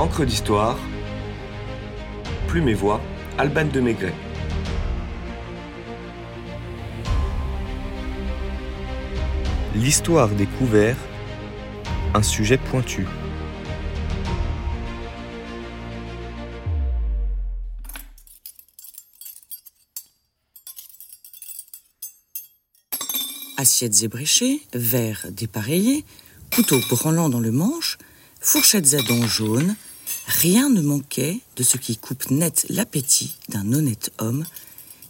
Encre d'histoire, Plume et Voix, Alban de Maigret. L'histoire des couverts, un sujet pointu. Assiettes ébréchées, verres dépareillés, couteaux branlant dans le manche, fourchettes à dents jaunes, rien ne manquait de ce qui coupe net l'appétit d'un honnête homme,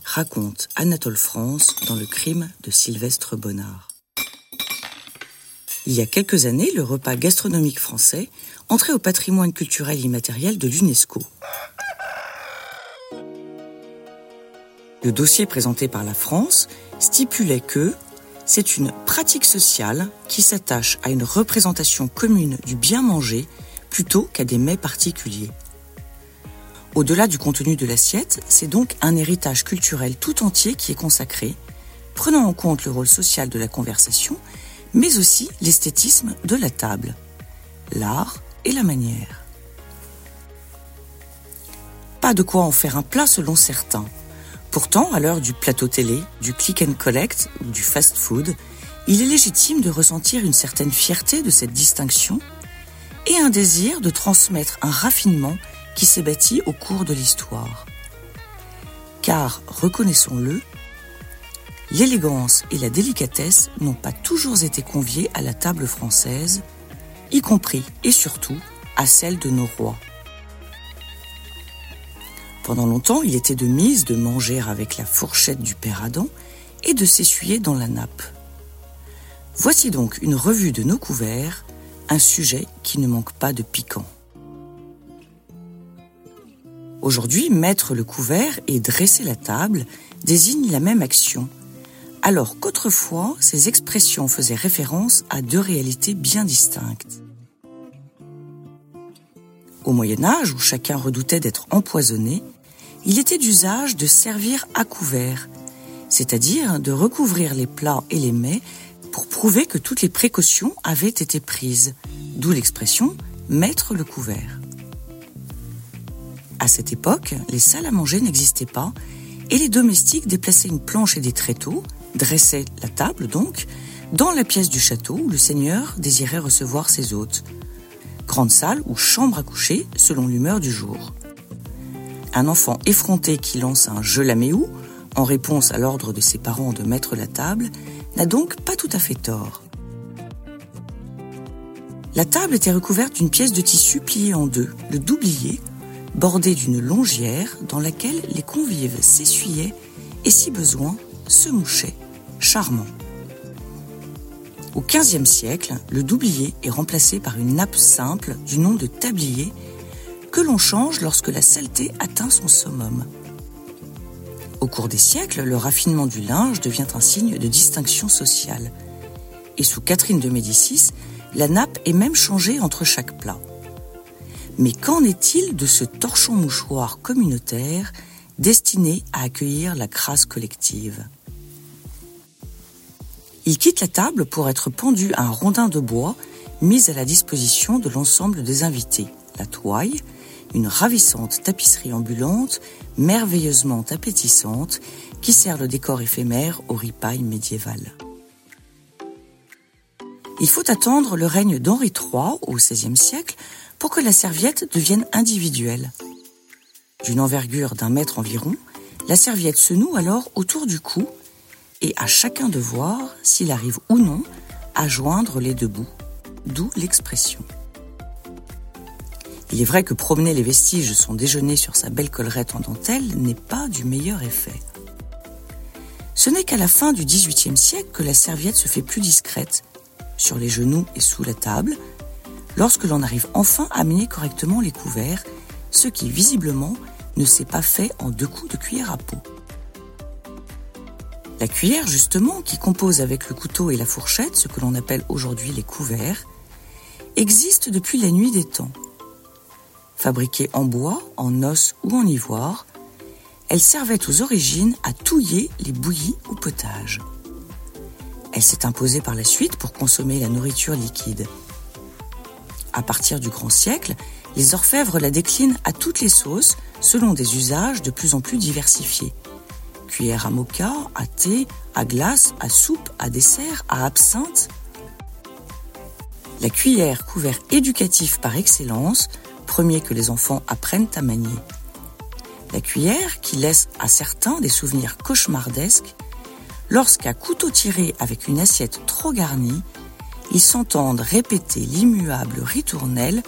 raconte Anatole France dans Le crime de Sylvestre Bonnard. Il y a quelques années, le repas gastronomique français entrait au patrimoine culturel immatériel de l'UNESCO. Le dossier présenté par la France stipulait que c'est une pratique sociale qui s'attache à une représentation commune du bien manger plutôt qu'à des mets particuliers. Au-delà du contenu de l'assiette, c'est donc un héritage culturel tout entier qui est consacré, prenant en compte le rôle social de la conversation, mais aussi l'esthétisme de la table, l'art et la manière. Pas de quoi en faire un plat selon certains. Pourtant, à l'heure du plateau télé, du click and collect ou du fast food, il est légitime de ressentir une certaine fierté de cette distinction et un désir de transmettre un raffinement qui s'est bâti au cours de l'histoire. Car, reconnaissons-le, l'élégance et la délicatesse n'ont pas toujours été conviées à la table française, y compris et surtout à celle de nos rois. Pendant longtemps, il était de mise de manger avec la fourchette du père Adam et de s'essuyer dans la nappe. Voici donc une revue de nos couverts, un sujet qui ne manque pas de piquant. Aujourd'hui, mettre le couvert et dresser la table désignent la même action, alors qu'autrefois, ces expressions faisaient référence à deux réalités bien distinctes. Au Moyen Âge, où chacun redoutait d'être empoisonné, il était d'usage de servir à couvert, c'est-à-dire de recouvrir les plats et les mets pour prouver que toutes les précautions avaient été prises, d'où l'expression mettre le couvert. À cette époque, les salles à manger n'existaient pas et les domestiques déplaçaient une planche et des tréteaux, dressaient la table donc, dans la pièce du château où le seigneur désirait recevoir ses hôtes, grande salle ou chambre à coucher selon l'humeur du jour. Un enfant effronté qui lance un je la mets où en réponse à l'ordre de ses parents de mettre la table n'a donc pas tout à fait tort. La table était recouverte d'une pièce de tissu pliée en deux, le doublier, bordé d'une longière dans laquelle les convives s'essuyaient et, si besoin, se mouchaient. Charmant. Au XVe siècle, le doublier est remplacé par une nappe simple du nom de tablier que l'on change lorsque la saleté atteint son summum. Au cours des siècles, le raffinement du linge devient un signe de distinction sociale. Et sous Catherine de Médicis, la nappe est même changée entre chaque plat. Mais qu'en est-il de ce torchon mouchoir communautaire destiné à accueillir la crasse collective? Il quitte la table pour être pendu à un rondin de bois mis à la disposition de l'ensemble des invités. La toile, une ravissante tapisserie ambulante, merveilleusement appétissante, qui sert le décor éphémère au ripaille médiéval. Il faut attendre le règne d'Henri III au XVIe siècle pour que la serviette devienne individuelle. D'une envergure d'un mètre environ, la serviette se noue alors autour du cou et à chacun de voir s'il arrive ou non à joindre les deux bouts, d'où l'expression. Il est vrai que promener les vestiges de son déjeuner sur sa belle collerette en dentelle n'est pas du meilleur effet. Ce n'est qu'à la fin du XVIIIe siècle que la serviette se fait plus discrète, sur les genoux et sous la table, lorsque l'on arrive enfin à mener correctement les couverts, ce qui visiblement ne s'est pas fait en deux coups de cuillère à peau. La cuillère, justement, qui compose avec le couteau et la fourchette ce que l'on appelle aujourd'hui les couverts, existe depuis la nuit des temps. Fabriquée en bois, en os ou en ivoire, elle servait aux origines à touiller les bouillies ou potages. Elle s'est imposée par la suite pour consommer la nourriture liquide. À partir du grand siècle, les orfèvres la déclinent à toutes les sauces selon des usages de plus en plus diversifiés. Cuillère à mocha, à thé, à glace, à soupe, à dessert, à absinthe. La cuillère, couvert éducatif par excellence, premier que les enfants apprennent à manier. La cuillère qui laisse à certains des souvenirs cauchemardesques lorsqu'à couteau tiré avec une assiette trop garnie, ils s'entendent répéter l'immuable ritournelle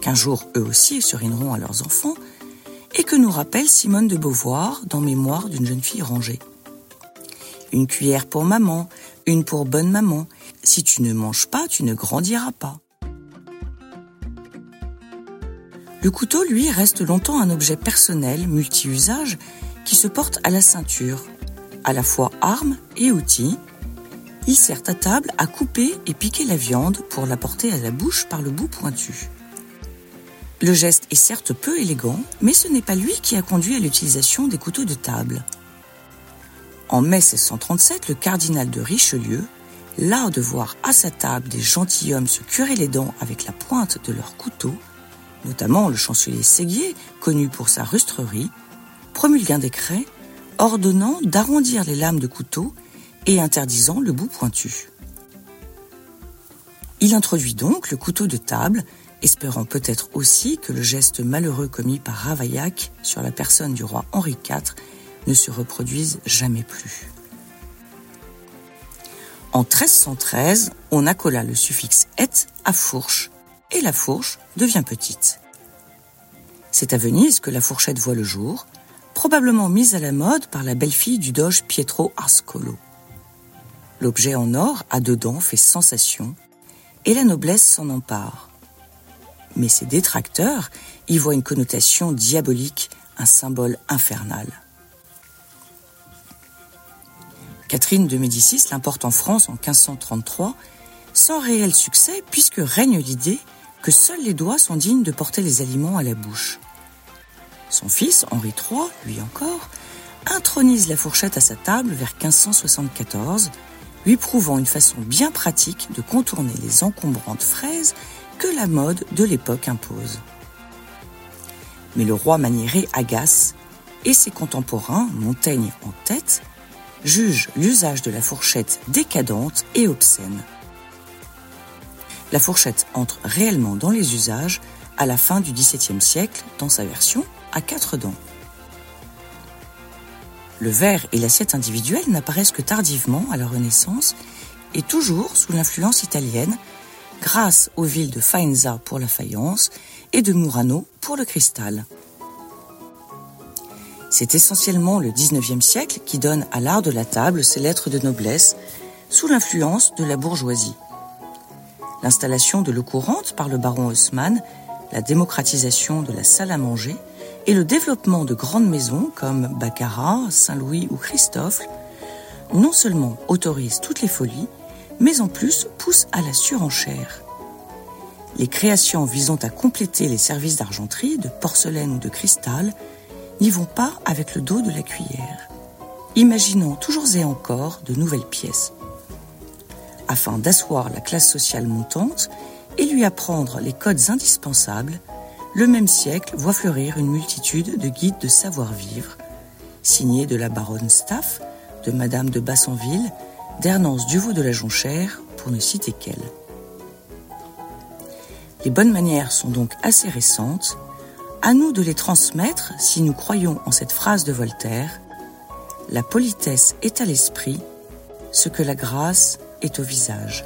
qu'un jour eux aussi surineront à leurs enfants et que nous rappelle Simone de Beauvoir dans Mémoire d'une jeune fille rangée. Une cuillère pour maman, une pour bonne maman. Si tu ne manges pas, tu ne grandiras pas. Le couteau, lui, reste longtemps un objet personnel, multi-usage, qui se porte à la ceinture, à la fois arme et outil. Il sert à table à couper et piquer la viande pour la porter à la bouche par le bout pointu. Le geste est certes peu élégant, mais ce n'est pas lui qui a conduit à l'utilisation des couteaux de table. En mai 1637, le cardinal de Richelieu, l'art de voir à sa table des gentilshommes se curer les dents avec la pointe de leur couteau, notamment le chancelier Séguier, connu pour sa rustrerie, promulgue un décret ordonnant d'arrondir les lames de couteau et interdisant le bout pointu. Il introduit donc le couteau de table espérant peut-être aussi que le geste malheureux commis par Ravaillac sur la personne du roi Henri IV ne se reproduise jamais plus. En 1313, on accola le suffixe et à fourche, et la fourche devient petite. C'est à Venise que la fourchette voit le jour, probablement mise à la mode par la belle-fille du doge Pietro Ascolo. L'objet en or à deux dents fait sensation, et la noblesse s'en empare mais ses détracteurs y voient une connotation diabolique, un symbole infernal. Catherine de Médicis l'importe en France en 1533, sans réel succès puisque règne l'idée que seuls les doigts sont dignes de porter les aliments à la bouche. Son fils, Henri III, lui encore, intronise la fourchette à sa table vers 1574, lui prouvant une façon bien pratique de contourner les encombrantes fraises que la mode de l'époque impose. Mais le roi maniéré agace et ses contemporains, Montaigne en tête, jugent l'usage de la fourchette décadente et obscène. La fourchette entre réellement dans les usages à la fin du XVIIe siècle dans sa version à quatre dents. Le verre et l'assiette individuelle n'apparaissent que tardivement à la Renaissance et toujours sous l'influence italienne grâce aux villes de Faenza pour la faïence et de Murano pour le cristal. C'est essentiellement le XIXe siècle qui donne à l'art de la table ses lettres de noblesse sous l'influence de la bourgeoisie. L'installation de l'eau courante par le baron Haussmann, la démocratisation de la salle à manger et le développement de grandes maisons comme Baccarat, Saint-Louis ou Christophe non seulement autorisent toutes les folies, mais en plus pousse à la surenchère. Les créations visant à compléter les services d'argenterie, de porcelaine ou de cristal n'y vont pas avec le dos de la cuillère, imaginant toujours et encore de nouvelles pièces. Afin d'asseoir la classe sociale montante et lui apprendre les codes indispensables, le même siècle voit fleurir une multitude de guides de savoir-vivre, signés de la baronne Staff, de Madame de Bassanville d'Hernance Duvaux de la Jonchère, pour ne citer qu'elle. Les bonnes manières sont donc assez récentes, à nous de les transmettre si nous croyons en cette phrase de Voltaire La politesse est à l'esprit, ce que la grâce est au visage.